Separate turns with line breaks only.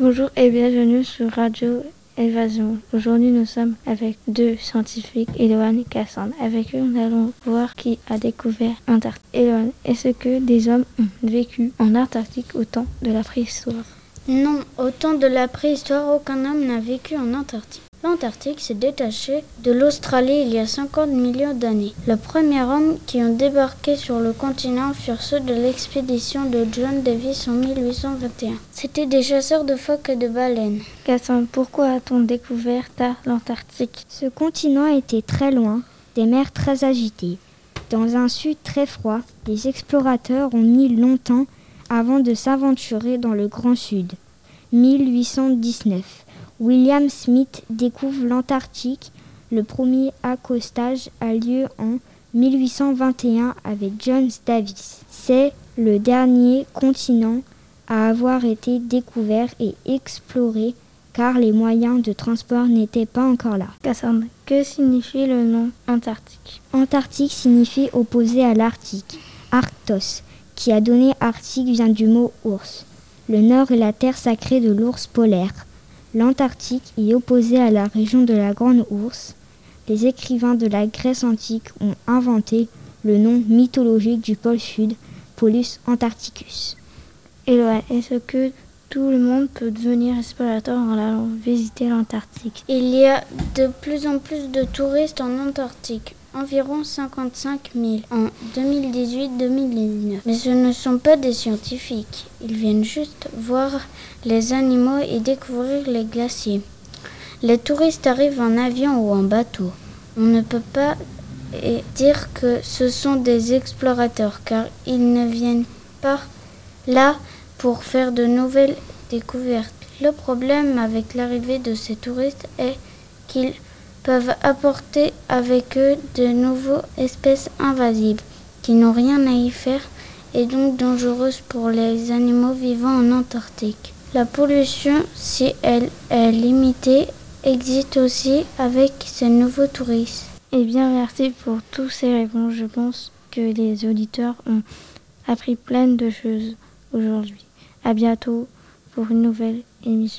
Bonjour et bienvenue sur Radio Évasion. Aujourd'hui, nous sommes avec deux scientifiques, Eloane et Cassandre. Avec eux, nous allons voir qui a découvert Antarctique. Eloane, est-ce que des hommes ont vécu en Antarctique au temps de la préhistoire?
Non, au temps de la préhistoire, aucun homme n'a vécu en Antarctique. L'Antarctique s'est détaché de l'Australie il y a 50 millions d'années. Le premier homme qui ont débarqué sur le continent furent ceux de l'expédition de John Davis en 1821. C'étaient des chasseurs de phoques et de baleines.
Cassandre, pourquoi a-t-on découvert l'Antarctique?
Ce continent était très loin, des mers très agitées. Dans un sud très froid, les explorateurs ont mis longtemps avant de s'aventurer dans le Grand Sud. 1819. William Smith découvre l'Antarctique. Le premier accostage a lieu en 1821 avec John Davis. C'est le dernier continent à avoir été découvert et exploré car les moyens de transport n'étaient pas encore là.
Cassandre, que signifie le nom Antarctique?
Antarctique signifie opposé à l'Arctique. Arctos, qui a donné Arctique, vient du mot ours. Le nord est la terre sacrée de l'ours polaire. L'Antarctique est opposé à la région de la Grande Ourse. Les écrivains de la Grèce antique ont inventé le nom mythologique du pôle sud, Polus Antarcticus.
Eloane, est-ce que tout le monde peut devenir explorateur en allant visiter l'Antarctique?
Il y a de plus en plus de touristes en Antarctique environ 55 000 en 2018-2019. Mais ce ne sont pas des scientifiques. Ils viennent juste voir les animaux et découvrir les glaciers. Les touristes arrivent en avion ou en bateau. On ne peut pas dire que ce sont des explorateurs car ils ne viennent pas là pour faire de nouvelles découvertes. Le problème avec l'arrivée de ces touristes est qu'ils peuvent apporter avec eux de nouvelles espèces invasives qui n'ont rien à y faire et donc dangereuses pour les animaux vivant en Antarctique. La pollution, si elle est limitée, existe aussi avec ces nouveaux touristes.
Eh bien, merci pour tous ces réponses. Je pense que les auditeurs ont appris plein de choses aujourd'hui. À bientôt pour une nouvelle émission.